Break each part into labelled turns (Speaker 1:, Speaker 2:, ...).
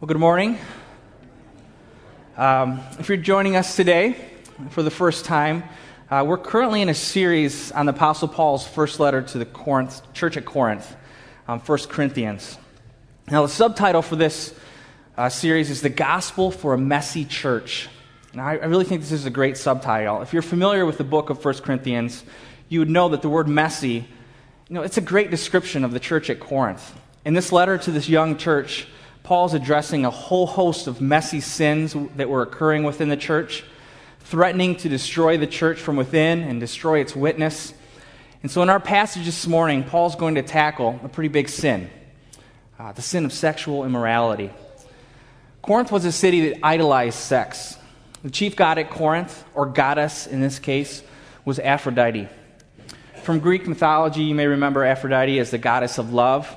Speaker 1: Well, good morning. Um, if you're joining us today for the first time, uh, we're currently in a series on the Apostle Paul's first letter to the Corinth, church at Corinth, um, 1 Corinthians. Now, the subtitle for this uh, series is The Gospel for a Messy Church. Now, I, I really think this is a great subtitle. If you're familiar with the book of 1 Corinthians, you would know that the word messy, you know, it's a great description of the church at Corinth. In this letter to this young church, Paul's addressing a whole host of messy sins that were occurring within the church, threatening to destroy the church from within and destroy its witness. And so, in our passage this morning, Paul's going to tackle a pretty big sin uh, the sin of sexual immorality. Corinth was a city that idolized sex. The chief god at Corinth, or goddess in this case, was Aphrodite. From Greek mythology, you may remember Aphrodite as the goddess of love.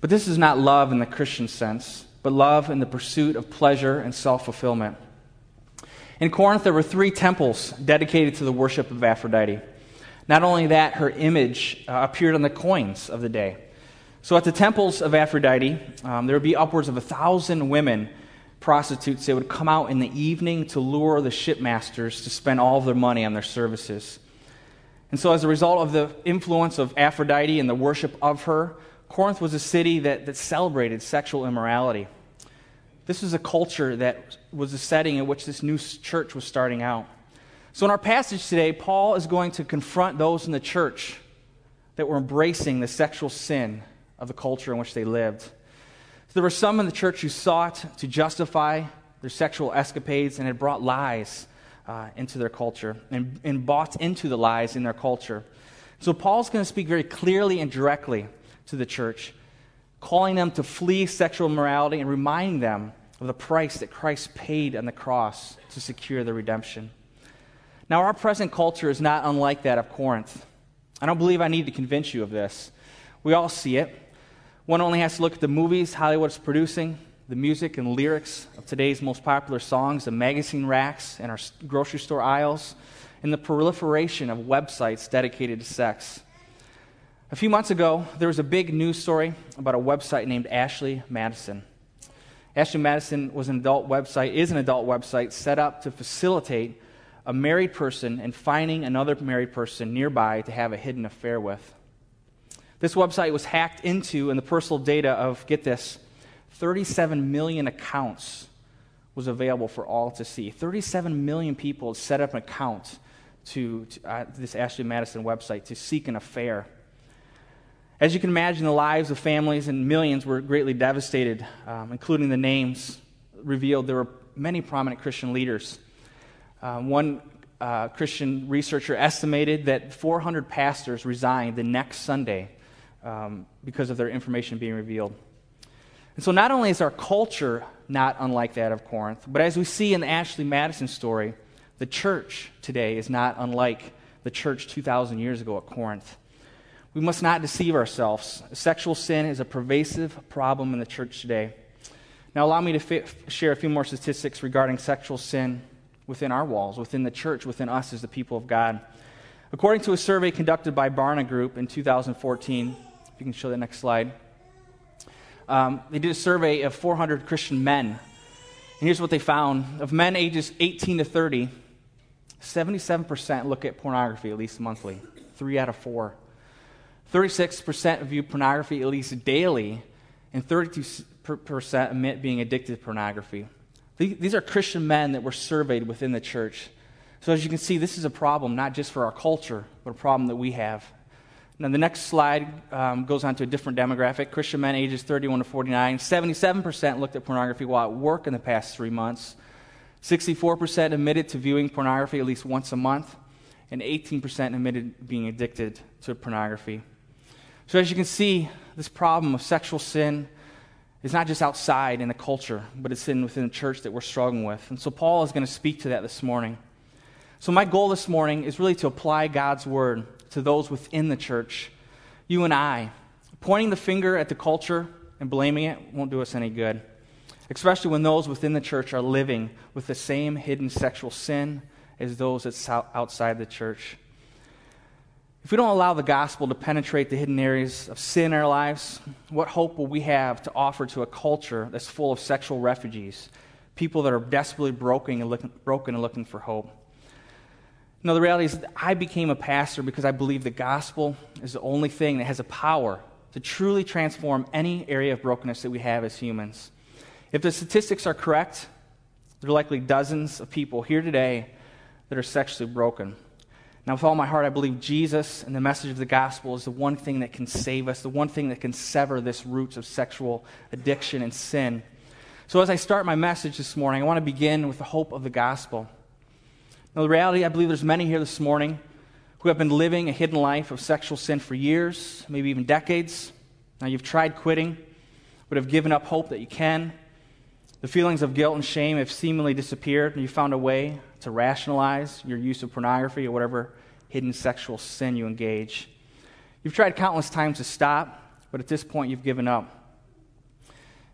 Speaker 1: But this is not love in the Christian sense, but love in the pursuit of pleasure and self fulfillment. In Corinth, there were three temples dedicated to the worship of Aphrodite. Not only that, her image uh, appeared on the coins of the day. So at the temples of Aphrodite, um, there would be upwards of a thousand women, prostitutes, that would come out in the evening to lure the shipmasters to spend all of their money on their services. And so, as a result of the influence of Aphrodite and the worship of her, Corinth was a city that, that celebrated sexual immorality. This was a culture that was the setting in which this new church was starting out. So, in our passage today, Paul is going to confront those in the church that were embracing the sexual sin of the culture in which they lived. So there were some in the church who sought to justify their sexual escapades and had brought lies uh, into their culture and, and bought into the lies in their culture. So, Paul's going to speak very clearly and directly to the church, calling them to flee sexual immorality and reminding them of the price that Christ paid on the cross to secure the redemption. Now, our present culture is not unlike that of Corinth. I don't believe I need to convince you of this. We all see it. One only has to look at the movies Hollywood's producing, the music and lyrics of today's most popular songs, the magazine racks and our grocery store aisles, and the proliferation of websites dedicated to sex. A few months ago, there was a big news story about a website named Ashley Madison. Ashley Madison was an adult website, is an adult website set up to facilitate a married person and finding another married person nearby to have a hidden affair with. This website was hacked into, and the personal data of, get this, 37 million accounts was available for all to see. 37 million people set up an account to, to uh, this Ashley Madison website to seek an affair. As you can imagine, the lives of families and millions were greatly devastated, um, including the names revealed. There were many prominent Christian leaders. Uh, one uh, Christian researcher estimated that 400 pastors resigned the next Sunday um, because of their information being revealed. And so, not only is our culture not unlike that of Corinth, but as we see in the Ashley Madison story, the church today is not unlike the church 2,000 years ago at Corinth. We must not deceive ourselves. Sexual sin is a pervasive problem in the church today. Now, allow me to fi- share a few more statistics regarding sexual sin within our walls, within the church, within us as the people of God. According to a survey conducted by Barna Group in 2014, if you can show the next slide, um, they did a survey of 400 Christian men. And here's what they found of men ages 18 to 30, 77% look at pornography at least monthly, three out of four. 36% view pornography at least daily, and 32% admit being addicted to pornography. These are Christian men that were surveyed within the church. So, as you can see, this is a problem not just for our culture, but a problem that we have. Now, the next slide um, goes on to a different demographic Christian men ages 31 to 49. 77% looked at pornography while at work in the past three months. 64% admitted to viewing pornography at least once a month, and 18% admitted being addicted to pornography. So, as you can see, this problem of sexual sin is not just outside in the culture, but it's in within the church that we're struggling with. And so, Paul is going to speak to that this morning. So, my goal this morning is really to apply God's word to those within the church, you and I. Pointing the finger at the culture and blaming it won't do us any good, especially when those within the church are living with the same hidden sexual sin as those that's outside the church. If we don't allow the gospel to penetrate the hidden areas of sin in our lives, what hope will we have to offer to a culture that's full of sexual refugees, people that are desperately broken and looking, broken and looking for hope? No, the reality is I became a pastor because I believe the gospel is the only thing that has a power to truly transform any area of brokenness that we have as humans. If the statistics are correct, there are likely dozens of people here today that are sexually broken. Now, with all my heart, I believe Jesus and the message of the gospel is the one thing that can save us, the one thing that can sever this roots of sexual addiction and sin. So, as I start my message this morning, I want to begin with the hope of the gospel. Now, the reality, I believe there's many here this morning who have been living a hidden life of sexual sin for years, maybe even decades. Now, you've tried quitting, but have given up hope that you can. The feelings of guilt and shame have seemingly disappeared, and you found a way to rationalize your use of pornography or whatever hidden sexual sin you engage. You've tried countless times to stop, but at this point you've given up.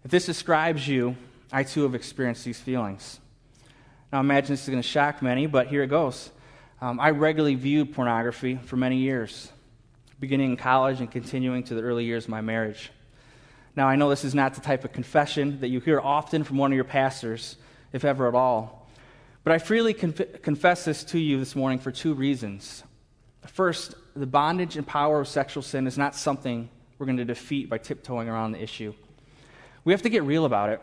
Speaker 1: If this describes you, I too have experienced these feelings. Now, imagine this is going to shock many, but here it goes. Um, I regularly viewed pornography for many years, beginning in college and continuing to the early years of my marriage. Now, I know this is not the type of confession that you hear often from one of your pastors, if ever at all. But I freely conf- confess this to you this morning for two reasons. First, the bondage and power of sexual sin is not something we're going to defeat by tiptoeing around the issue. We have to get real about it.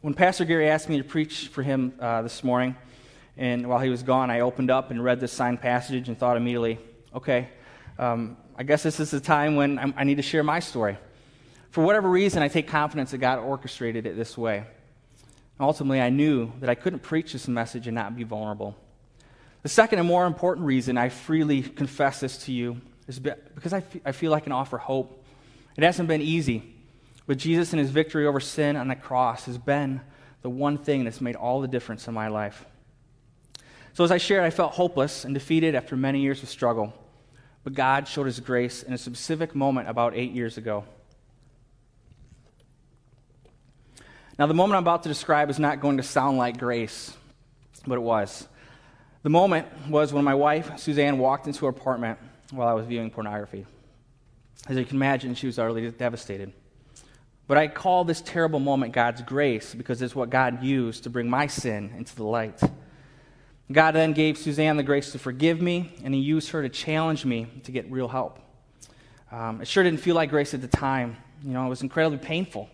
Speaker 1: When Pastor Gary asked me to preach for him uh, this morning, and while he was gone, I opened up and read this signed passage and thought immediately, okay, um, I guess this is the time when I'm, I need to share my story. For whatever reason, I take confidence that God orchestrated it this way. Ultimately, I knew that I couldn't preach this message and not be vulnerable. The second and more important reason I freely confess this to you is because I, feel I can offer hope. It hasn't been easy, but Jesus and his victory over sin on the cross has been the one thing that's made all the difference in my life. So, as I shared, I felt hopeless and defeated after many years of struggle. But God showed his grace in a specific moment about eight years ago. Now, the moment I'm about to describe is not going to sound like grace, but it was. The moment was when my wife, Suzanne, walked into her apartment while I was viewing pornography. As you can imagine, she was utterly devastated. But I call this terrible moment God's grace because it's what God used to bring my sin into the light. God then gave Suzanne the grace to forgive me, and He used her to challenge me to get real help. Um, it sure didn't feel like grace at the time. You know, it was incredibly painful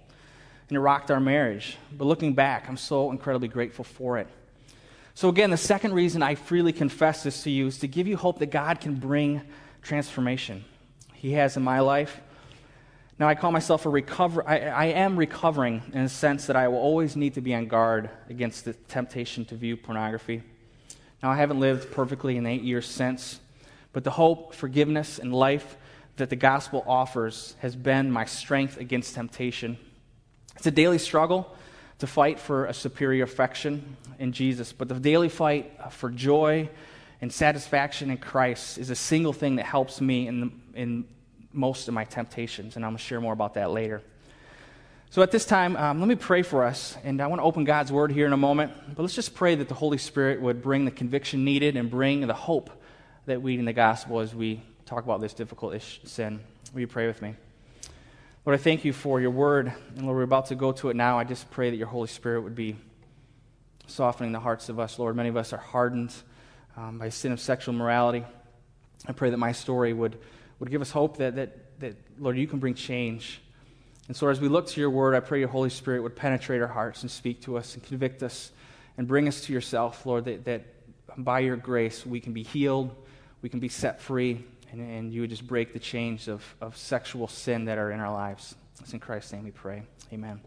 Speaker 1: and it rocked our marriage. But looking back, I'm so incredibly grateful for it. So, again, the second reason I freely confess this to you is to give you hope that God can bring transformation. He has in my life. Now, I call myself a recover. I, I am recovering in the sense that I will always need to be on guard against the temptation to view pornography. Now, I haven't lived perfectly in eight years since, but the hope, forgiveness, and life that the gospel offers has been my strength against temptation. It's a daily struggle to fight for a superior affection in Jesus, but the daily fight for joy and satisfaction in Christ is a single thing that helps me in, the, in most of my temptations, and I'm going to share more about that later. So at this time, um, let me pray for us, and I want to open God's Word here in a moment, but let's just pray that the Holy Spirit would bring the conviction needed and bring the hope that we in the gospel as we talk about this difficult sin. Will you pray with me? Lord, I thank you for your word. And Lord, we're about to go to it now. I just pray that your Holy Spirit would be softening the hearts of us. Lord, many of us are hardened um, by sin of sexual morality. I pray that my story would, would give us hope that, that, that, Lord, you can bring change. And so as we look to your word, I pray your Holy Spirit would penetrate our hearts and speak to us and convict us and bring us to yourself, Lord, that, that by your grace we can be healed, we can be set free, and, and you would just break the chains of, of sexual sin that are in our lives. It's in Christ's name we pray. Amen.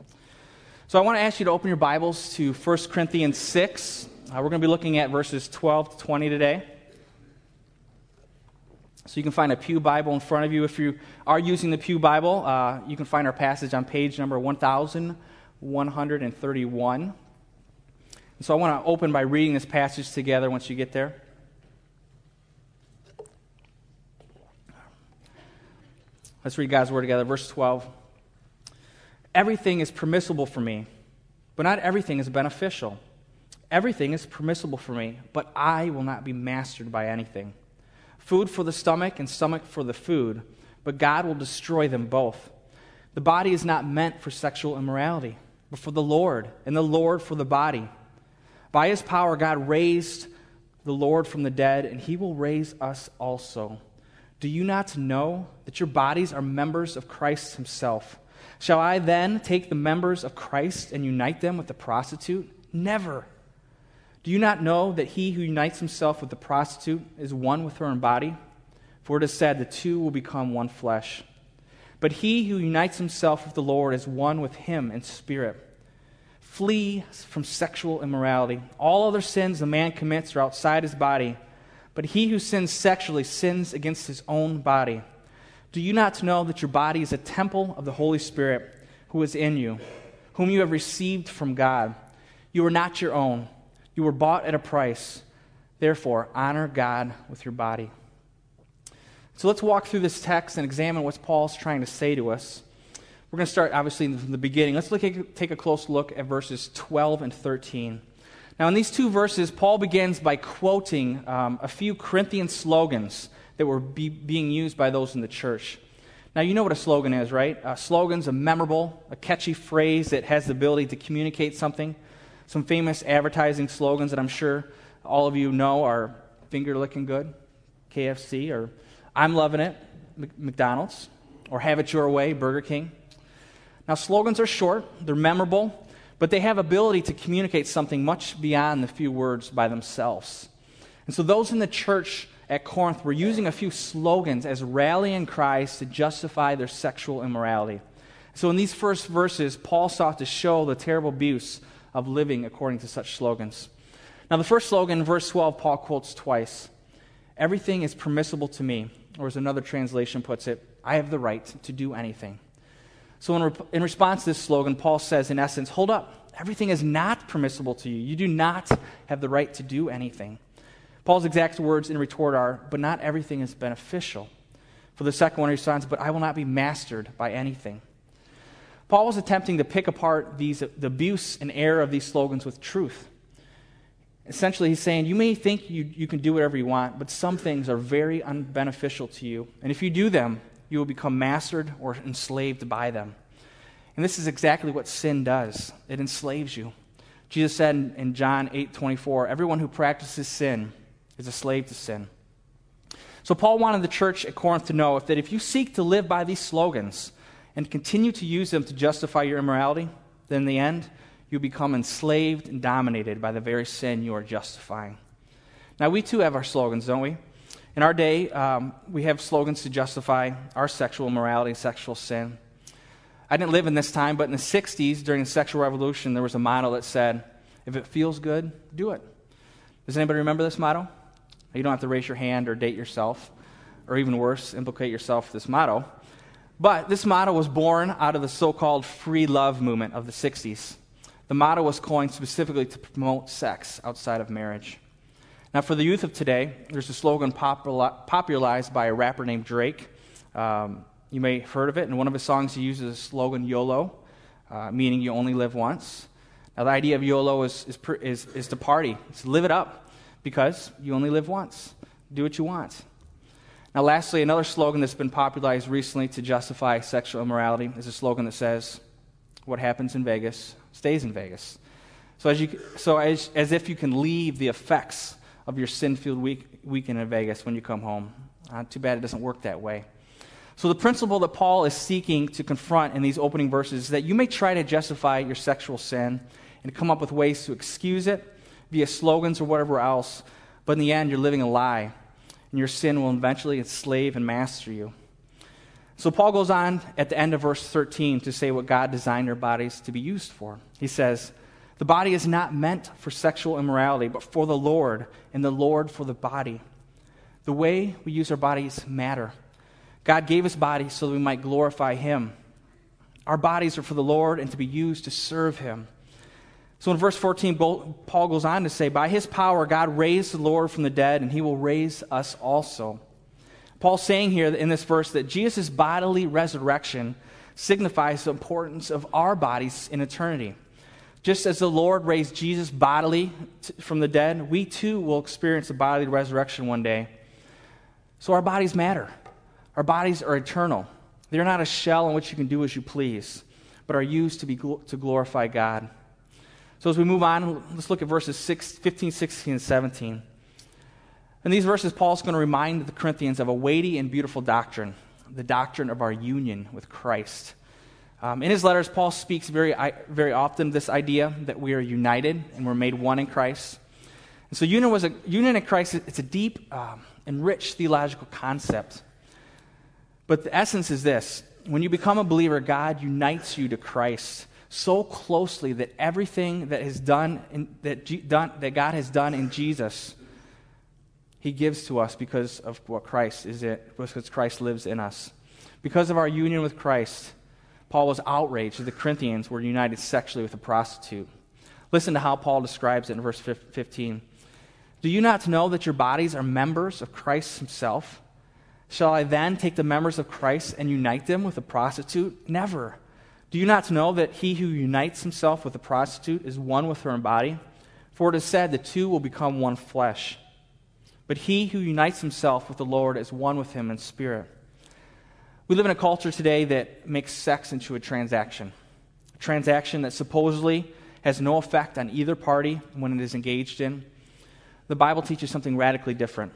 Speaker 1: So I want to ask you to open your Bibles to 1 Corinthians 6. Uh, we're going to be looking at verses 12 to 20 today. So you can find a Pew Bible in front of you. If you are using the Pew Bible, uh, you can find our passage on page number 1131. And so I want to open by reading this passage together once you get there. Let's read God's word together. Verse 12. Everything is permissible for me, but not everything is beneficial. Everything is permissible for me, but I will not be mastered by anything. food for the stomach and stomach for the food, but God will destroy them both. The body is not meant for sexual immorality, but for the Lord, and the Lord for the body. By his power, God raised the Lord from the dead, and he will raise us also. Do you not know that your bodies are members of Christ himself? Shall I then take the members of Christ and unite them with the prostitute? Never. Do you not know that he who unites himself with the prostitute is one with her in body? For it is said, the two will become one flesh. But he who unites himself with the Lord is one with him in spirit. Flee from sexual immorality. All other sins a man commits are outside his body, but he who sins sexually sins against his own body. Do you not know that your body is a temple of the Holy Spirit who is in you, whom you have received from God? You are not your own, you were bought at a price. Therefore, honor God with your body. So let's walk through this text and examine what Paul's trying to say to us. We're going to start, obviously, from the beginning. Let's look at, take a close look at verses 12 and 13. Now, in these two verses, Paul begins by quoting um, a few Corinthian slogans that were be, being used by those in the church. Now, you know what a slogan is, right? A slogan's a memorable, a catchy phrase that has the ability to communicate something. Some famous advertising slogans that I'm sure all of you know are finger licking good, KFC, or I'm loving it, McDonald's, or have it your way, Burger King. Now, slogans are short, they're memorable, but they have ability to communicate something much beyond the few words by themselves. And so, those in the church at Corinth were using a few slogans as rallying cries to justify their sexual immorality. So, in these first verses, Paul sought to show the terrible abuse of living according to such slogans. Now, the first slogan verse 12, Paul quotes twice Everything is permissible to me, or as another translation puts it, I have the right to do anything. So, in, in response to this slogan, Paul says, in essence, hold up. Everything is not permissible to you. You do not have the right to do anything. Paul's exact words in retort are, but not everything is beneficial. For the second one, he responds, but I will not be mastered by anything. Paul was attempting to pick apart these, the abuse and error of these slogans with truth. Essentially, he's saying, You may think you, you can do whatever you want, but some things are very unbeneficial to you. And if you do them, you will become mastered or enslaved by them. And this is exactly what sin does it enslaves you. Jesus said in, John 8 24, Everyone who practices sin is a slave to sin. So, Paul wanted the church at Corinth to know that if you seek to live by these slogans and continue to use them to justify your immorality, then in the end, you become enslaved and dominated by the very sin you are justifying. Now, we too have our slogans, don't we? In our day, um, we have slogans to justify our sexual immorality and sexual sin. I didn't live in this time, but in the 60s, during the sexual revolution, there was a motto that said, If it feels good, do it. Does anybody remember this motto? You don't have to raise your hand or date yourself, or even worse, implicate yourself with this motto. But this motto was born out of the so called free love movement of the 60s. The motto was coined specifically to promote sex outside of marriage. Now, for the youth of today, there's a slogan popularized by a rapper named Drake. Um, you may have heard of it. In one of his songs, he uses the slogan YOLO, uh, meaning you only live once. Now, the idea of YOLO is, is, is, is to party, it's live it up because you only live once. Do what you want. Now, lastly, another slogan that's been popularized recently to justify sexual immorality is a slogan that says, What happens in Vegas stays in Vegas. So, as, you, so as, as if you can leave the effects of your sin filled week, weekend in Vegas when you come home. Uh, too bad it doesn't work that way. So, the principle that Paul is seeking to confront in these opening verses is that you may try to justify your sexual sin and come up with ways to excuse it via slogans or whatever else, but in the end, you're living a lie, and your sin will eventually enslave and master you. So, Paul goes on at the end of verse 13 to say what God designed our bodies to be used for. He says, the body is not meant for sexual immorality, but for the Lord, and the Lord for the body. The way we use our bodies matter. God gave us bodies so that we might glorify Him. Our bodies are for the Lord and to be used to serve Him. So in verse 14, Paul goes on to say, By His power, God raised the Lord from the dead, and He will raise us also. Paul's saying here in this verse that Jesus' bodily resurrection signifies the importance of our bodies in eternity. Just as the Lord raised Jesus bodily from the dead, we too will experience a bodily resurrection one day. So our bodies matter. Our bodies are eternal. They're not a shell in which you can do as you please, but are used to, be, to glorify God. So as we move on, let's look at verses 6, 15, 16, and 17. In these verses, Paul's going to remind the Corinthians of a weighty and beautiful doctrine, the doctrine of our union with Christ. Um, in his letters, Paul speaks very, very often this idea that we are united and we're made one in Christ. And so, union, was a, union in Christ, it's a deep um, and rich theological concept. But the essence is this when you become a believer, God unites you to Christ so closely that everything that, is done, in, that, G, done, that God has done in Jesus, He gives to us because of what Christ is it, because Christ lives in us. Because of our union with Christ, Paul was outraged that the Corinthians were united sexually with a prostitute. Listen to how Paul describes it in verse 15. Do you not know that your bodies are members of Christ himself? Shall I then take the members of Christ and unite them with a prostitute? Never. Do you not know that he who unites himself with a prostitute is one with her in body? For it is said, the two will become one flesh. But he who unites himself with the Lord is one with him in spirit. We live in a culture today that makes sex into a transaction, a transaction that supposedly has no effect on either party when it is engaged in. The Bible teaches something radically different.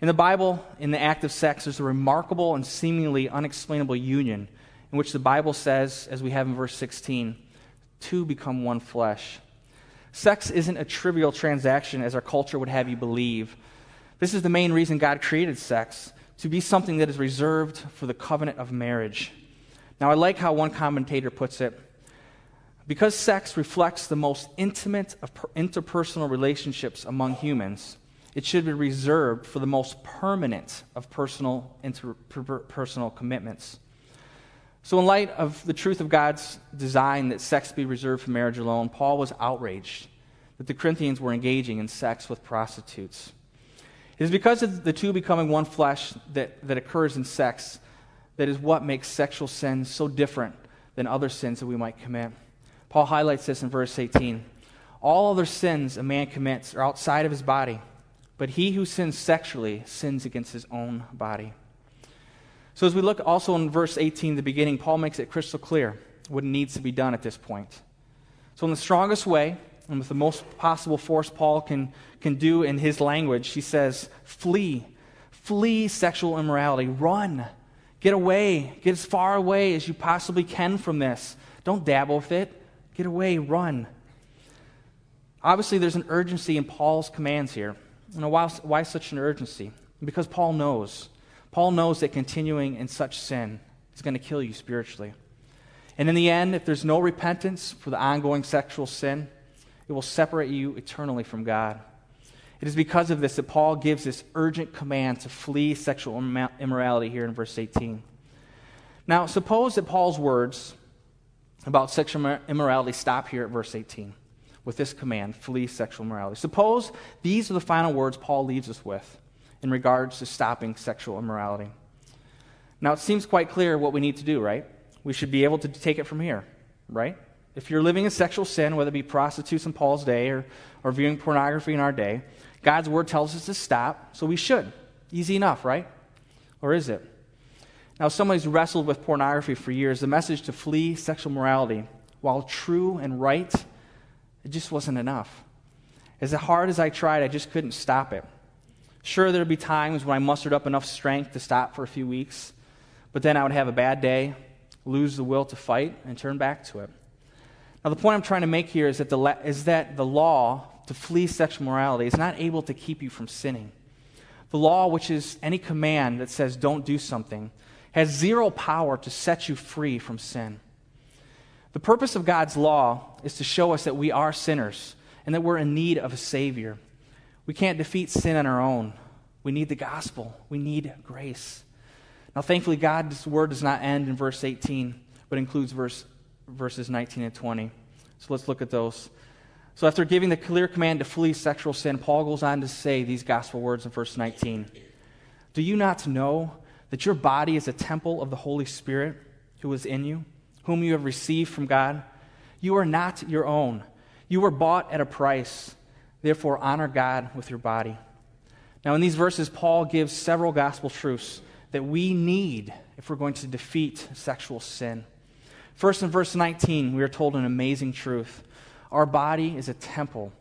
Speaker 1: In the Bible, in the act of sex, there's a remarkable and seemingly unexplainable union in which the Bible says, as we have in verse 16, two become one flesh. Sex isn't a trivial transaction as our culture would have you believe. This is the main reason God created sex to be something that is reserved for the covenant of marriage. Now, I like how one commentator puts it. Because sex reflects the most intimate of interpersonal relationships among humans, it should be reserved for the most permanent of personal interpersonal commitments. So, in light of the truth of God's design that sex be reserved for marriage alone, Paul was outraged that the Corinthians were engaging in sex with prostitutes. It is because of the two becoming one flesh that, that occurs in sex that is what makes sexual sin so different than other sins that we might commit. Paul highlights this in verse 18. All other sins a man commits are outside of his body, but he who sins sexually sins against his own body. So, as we look also in verse 18, the beginning, Paul makes it crystal clear what needs to be done at this point. So, in the strongest way, and with the most possible force Paul can, can do in his language, he says, Flee. Flee sexual immorality. Run. Get away. Get as far away as you possibly can from this. Don't dabble with it. Get away. Run. Obviously, there's an urgency in Paul's commands here. You know, why, why such an urgency? Because Paul knows. Paul knows that continuing in such sin is going to kill you spiritually. And in the end, if there's no repentance for the ongoing sexual sin, it will separate you eternally from God. It is because of this that Paul gives this urgent command to flee sexual immorality here in verse 18. Now, suppose that Paul's words about sexual immorality stop here at verse 18 with this command flee sexual immorality. Suppose these are the final words Paul leaves us with in regards to stopping sexual immorality. Now, it seems quite clear what we need to do, right? We should be able to take it from here, right? If you're living in sexual sin, whether it be prostitutes in Paul's day or, or viewing pornography in our day, God's word tells us to stop, so we should. Easy enough, right? Or is it? Now, someone who's wrestled with pornography for years, the message to flee sexual morality, while true and right, it just wasn't enough. As hard as I tried, I just couldn't stop it. Sure, there'd be times when I mustered up enough strength to stop for a few weeks, but then I would have a bad day, lose the will to fight, and turn back to it. Now, the point I'm trying to make here is that the, is that the law to flee sexual morality is not able to keep you from sinning. The law, which is any command that says don't do something, has zero power to set you free from sin. The purpose of God's law is to show us that we are sinners and that we're in need of a Savior. We can't defeat sin on our own. We need the gospel, we need grace. Now, thankfully, God's word does not end in verse 18, but includes verse verses 19 and 20. So let's look at those. So, after giving the clear command to flee sexual sin, Paul goes on to say these gospel words in verse 19 Do you not know that your body is a temple of the Holy Spirit who is in you, whom you have received from God? You are not your own. You were bought at a price. Therefore, honor God with your body. Now, in these verses, Paul gives several gospel truths that we need if we're going to defeat sexual sin. First, in verse 19, we are told an amazing truth. Our body is a temple,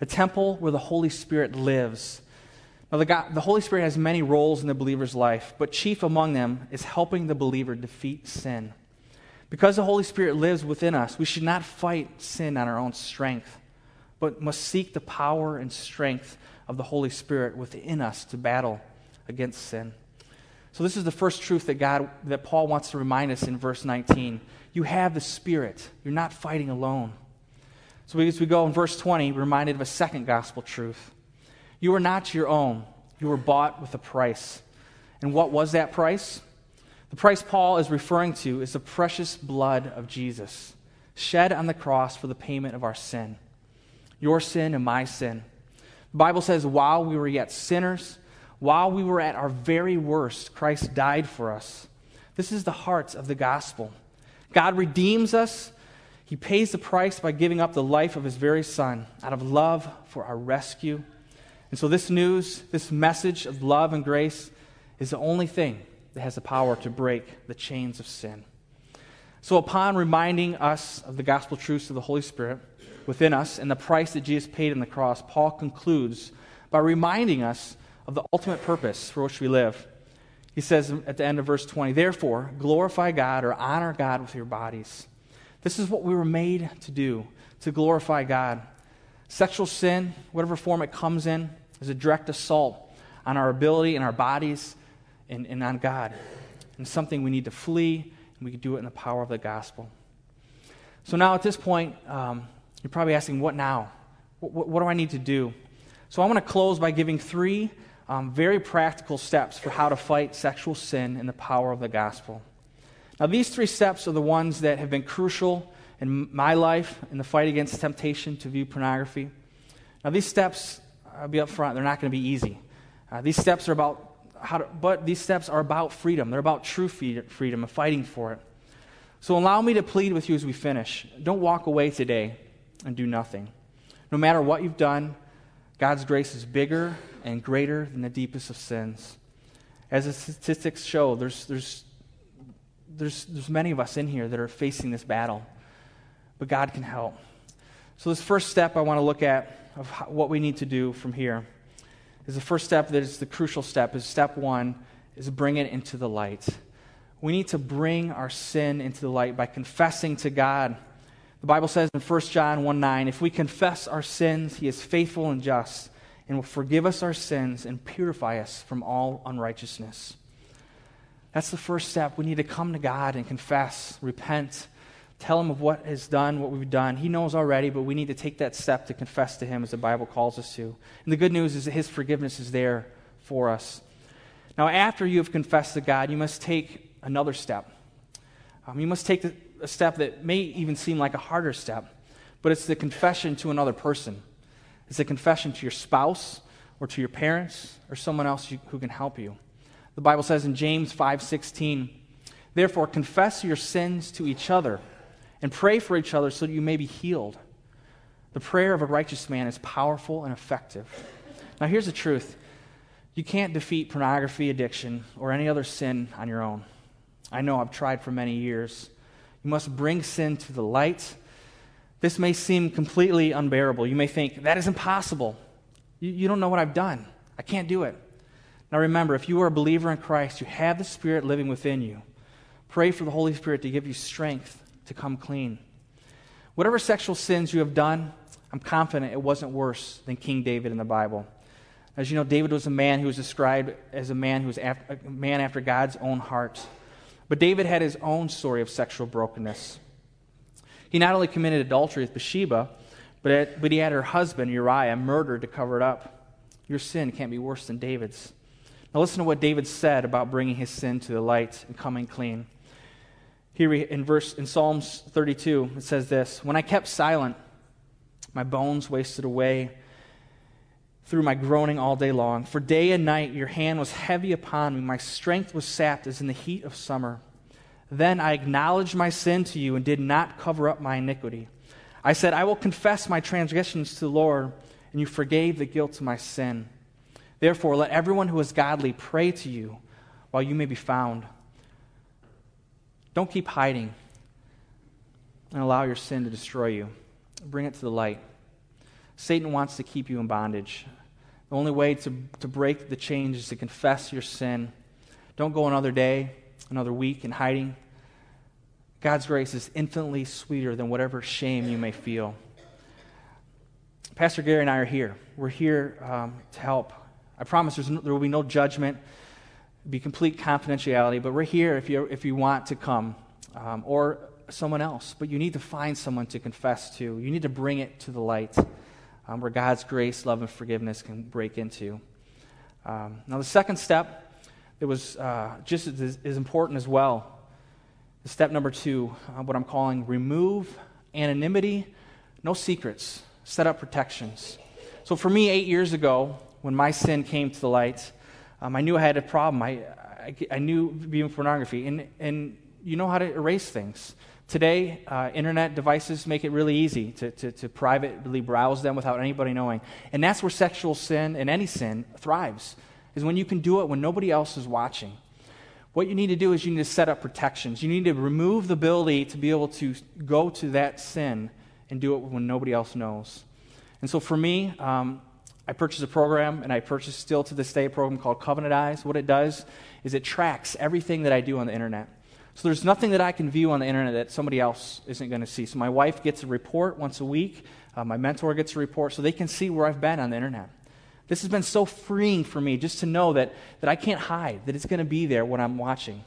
Speaker 1: a temple where the Holy Spirit lives. Now, the, God, the Holy Spirit has many roles in the believer's life, but chief among them is helping the believer defeat sin. Because the Holy Spirit lives within us, we should not fight sin on our own strength, but must seek the power and strength of the Holy Spirit within us to battle against sin. So this is the first truth that God that Paul wants to remind us in verse 19. You have the Spirit. You're not fighting alone. So as we go in verse 20, we're reminded of a second gospel truth. You are not your own. You were bought with a price. And what was that price? The price Paul is referring to is the precious blood of Jesus, shed on the cross for the payment of our sin. Your sin and my sin. The Bible says, while we were yet sinners, while we were at our very worst, Christ died for us. This is the heart of the gospel. God redeems us. He pays the price by giving up the life of his very son out of love for our rescue. And so, this news, this message of love and grace, is the only thing that has the power to break the chains of sin. So, upon reminding us of the gospel truths of the Holy Spirit, within us and the price that Jesus paid on the cross, Paul concludes by reminding us of the ultimate purpose for which we live. He says at the end of verse 20, Therefore, glorify God or honor God with your bodies. This is what we were made to do, to glorify God. Sexual sin, whatever form it comes in, is a direct assault on our ability and our bodies and, and on God. And something we need to flee, and we can do it in the power of the gospel. So now at this point, um, you're probably asking, what now? What, what, do I need to do? So I want to close by giving three um, very practical steps for how to fight sexual sin in the power of the gospel. Now, these three steps are the ones that have been crucial in my life in the fight against temptation to view pornography. Now, these steps, I'll be up front, they're not going to be easy. Uh, these steps are about how to, but these steps are about freedom. They're about true freedom and fighting for it. So allow me to plead with you as we finish. Don't walk away today and do nothing. No matter what you've done, God's grace is bigger and greater than the deepest of sins. As the statistics show, there's, there's, there's, there's many of us in here that are facing this battle, but God can help. So, this first step I want to look at of how, what we need to do from here is the first step that is the crucial step is step one is bring it into the light. We need to bring our sin into the light by confessing to God the Bible says in 1 John 1 9, if we confess our sins, he is faithful and just and will forgive us our sins and purify us from all unrighteousness. That's the first step. We need to come to God and confess, repent, tell him of what is done, what we've done. He knows already, but we need to take that step to confess to him as the Bible calls us to. And the good news is that his forgiveness is there for us. Now, after you have confessed to God, you must take another step. Um, you must take a step that may even seem like a harder step, but it's the confession to another person. It's a confession to your spouse or to your parents or someone else who can help you. The Bible says in James 5:16, "Therefore confess your sins to each other and pray for each other so that you may be healed." The prayer of a righteous man is powerful and effective. Now here's the truth. You can't defeat pornography addiction or any other sin on your own. I know I've tried for many years. You must bring sin to the light. This may seem completely unbearable. You may think, that is impossible. You, you don't know what I've done. I can't do it. Now remember, if you are a believer in Christ, you have the Spirit living within you. Pray for the Holy Spirit to give you strength to come clean. Whatever sexual sins you have done, I'm confident it wasn't worse than King David in the Bible. As you know, David was a man who was described as a man who was a man after God's own heart. But David had his own story of sexual brokenness. He not only committed adultery with Bathsheba, but, it, but he had her husband, Uriah, murdered to cover it up. Your sin can't be worse than David's. Now, listen to what David said about bringing his sin to the light and coming clean. Here in verse in Psalms 32, it says this: "When I kept silent, my bones wasted away through my groaning all day long. For day and night your hand was heavy upon me. My strength was sapped as in the heat of summer. Then I acknowledged my sin to you and did not cover up my iniquity. I said, I will confess my transgressions to the Lord, and you forgave the guilt of my sin. Therefore, let everyone who is godly pray to you while you may be found. Don't keep hiding and allow your sin to destroy you. Bring it to the light. Satan wants to keep you in bondage. The only way to, to break the chains is to confess your sin. Don't go another day, another week in hiding. God's grace is infinitely sweeter than whatever shame you may feel. Pastor Gary and I are here. We're here um, to help. I promise no, there will be no judgment, be complete confidentiality, but we're here if you, if you want to come um, or someone else. But you need to find someone to confess to. You need to bring it to the light um, where God's grace, love, and forgiveness can break into. Um, now, the second step that was uh, just as, as, important as well step number two, uh, what I'm calling remove anonymity, no secrets, set up protections. So, for me, eight years ago, when my sin came to the light, um, I knew I had a problem. I, I, I knew viewing pornography, and, and you know how to erase things. Today, uh, internet devices make it really easy to, to, to, privately browse them without anybody knowing. And that's where sexual sin and any sin thrives, is when you can do it when nobody else is watching. What you need to do is you need to set up protections. You need to remove the ability to be able to go to that sin and do it when nobody else knows. And so for me, um, I purchased a program, and I purchased still to this day a program called Covenant Eyes. What it does is it tracks everything that I do on the internet. So there's nothing that I can view on the internet that somebody else isn't going to see. So my wife gets a report once a week. Uh, my mentor gets a report so they can see where I've been on the internet. This has been so freeing for me just to know that, that I can't hide, that it's going to be there when I'm watching.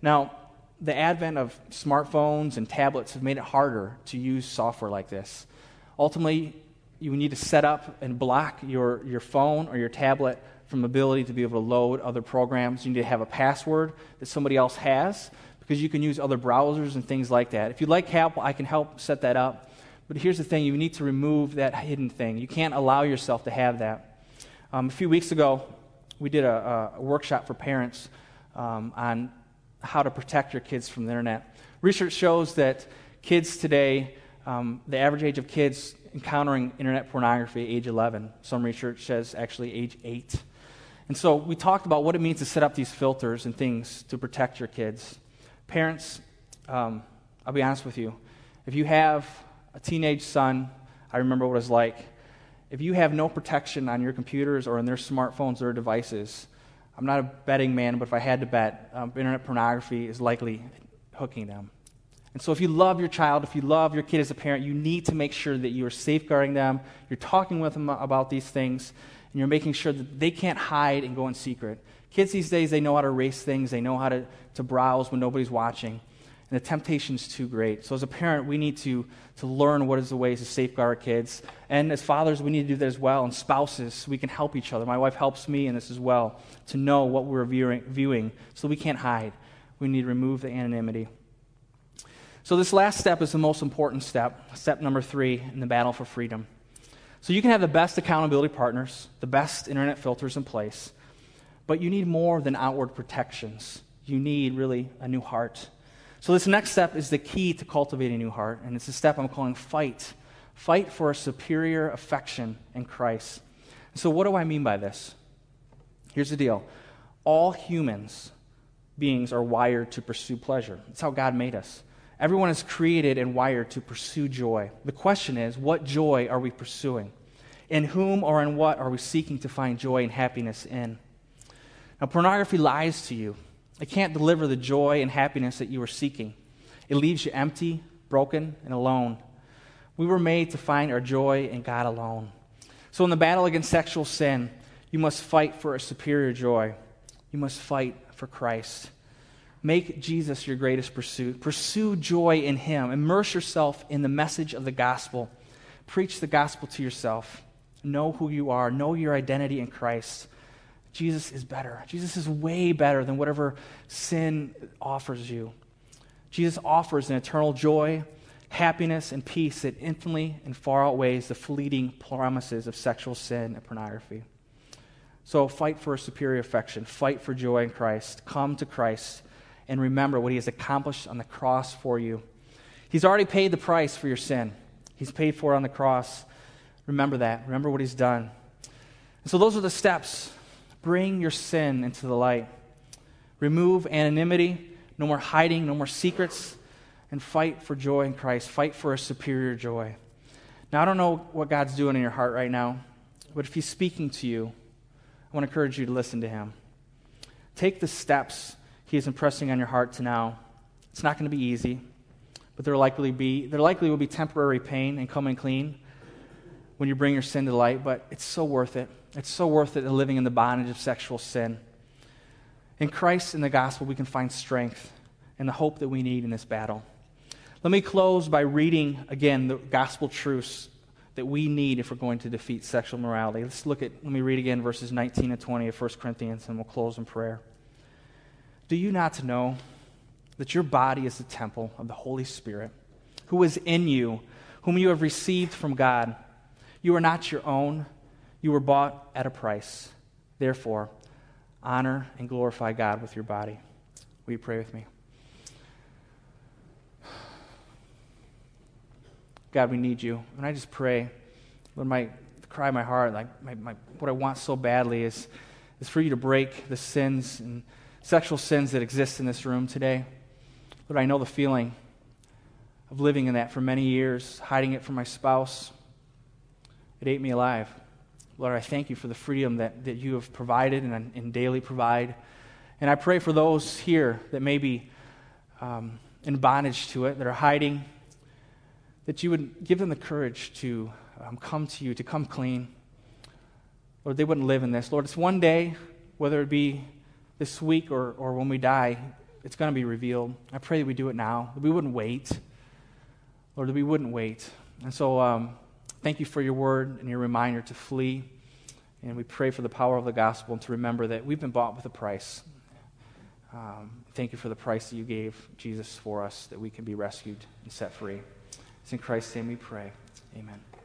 Speaker 1: Now, the advent of smartphones and tablets have made it harder to use software like this. Ultimately, you need to set up and block your, your phone or your tablet from ability to be able to load other programs. You need to have a password that somebody else has because you can use other browsers and things like that. If you'd like help, I can help set that up. But here's the thing you need to remove that hidden thing. You can't allow yourself to have that. Um, a few weeks ago, we did a, a workshop for parents um, on how to protect your kids from the internet. Research shows that kids today, um, the average age of kids encountering internet pornography, age 11. Some research says actually age 8. And so we talked about what it means to set up these filters and things to protect your kids. Parents, um, I'll be honest with you. If you have a teenage son, I remember what it was like. If you have no protection on your computers or on their smartphones or devices, I'm not a betting man, but if I had to bet, um, internet pornography is likely hooking them. And so, if you love your child, if you love your kid as a parent, you need to make sure that you are safeguarding them, you're talking with them about these things, and you're making sure that they can't hide and go in secret. Kids these days, they know how to erase things, they know how to, to browse when nobody's watching. And the temptation is too great. So, as a parent, we need to, to learn what is the ways to safeguard our kids. And as fathers, we need to do that as well. And spouses, we can help each other. My wife helps me in this as well to know what we're viewing, viewing so we can't hide. We need to remove the anonymity. So, this last step is the most important step, step number three in the battle for freedom. So, you can have the best accountability partners, the best internet filters in place. But you need more than outward protections. You need really a new heart. So, this next step is the key to cultivating a new heart, and it's a step I'm calling fight. Fight for a superior affection in Christ. So, what do I mean by this? Here's the deal all humans, beings, are wired to pursue pleasure. That's how God made us. Everyone is created and wired to pursue joy. The question is, what joy are we pursuing? In whom or in what are we seeking to find joy and happiness in? Now, pornography lies to you. It can't deliver the joy and happiness that you are seeking. It leaves you empty, broken, and alone. We were made to find our joy in God alone. So, in the battle against sexual sin, you must fight for a superior joy. You must fight for Christ. Make Jesus your greatest pursuit. Pursue joy in Him. Immerse yourself in the message of the gospel. Preach the gospel to yourself. Know who you are. Know your identity in Christ. Jesus is better. Jesus is way better than whatever sin offers you. Jesus offers an eternal joy, happiness, and peace that infinitely and far outweighs the fleeting promises of sexual sin and pornography. So fight for a superior affection, fight for joy in Christ, come to Christ, and remember what he has accomplished on the cross for you. He's already paid the price for your sin, he's paid for it on the cross. Remember that. Remember what he's done. And so those are the steps Bring your sin into the light. Remove anonymity, no more hiding, no more secrets, and fight for joy in Christ. Fight for a superior joy. Now, I don't know what God's doing in your heart right now, but if He's speaking to you, I want to encourage you to listen to Him. Take the steps He is impressing on your heart to now. It's not going to be easy, but there likely be there likely will be temporary pain and coming clean when you bring your sin to light, but it's so worth it. It's so worth it living in the bondage of sexual sin. In Christ and the gospel, we can find strength and the hope that we need in this battle. Let me close by reading again the gospel truths that we need if we're going to defeat sexual morality. Let's look at, let me read again verses 19 and 20 of 1 Corinthians, and we'll close in prayer. Do you not know that your body is the temple of the Holy Spirit, who is in you, whom you have received from God? You are not your own, you were bought at a price. Therefore, honor and glorify God with your body. Will you pray with me? God, we need you. And I just pray, Lord, my cry my heart, like my, my, what I want so badly is, is for you to break the sins and sexual sins that exist in this room today. Lord, I know the feeling of living in that for many years, hiding it from my spouse. It ate me alive. Lord, I thank you for the freedom that, that you have provided and, and daily provide. And I pray for those here that may be um, in bondage to it, that are hiding that you would give them the courage to um, come to you, to come clean. Lord, they wouldn't live in this. Lord, it's one day, whether it be this week or, or when we die, it's going to be revealed. I pray that we do it now, that we wouldn't wait. Lord, that we wouldn't wait. And so, um, thank you for your word and your reminder to flee. And we pray for the power of the gospel and to remember that we've been bought with a price. Um, thank you for the price that you gave Jesus for us, that we can be rescued and set free. It's in Christ's name we pray. Amen.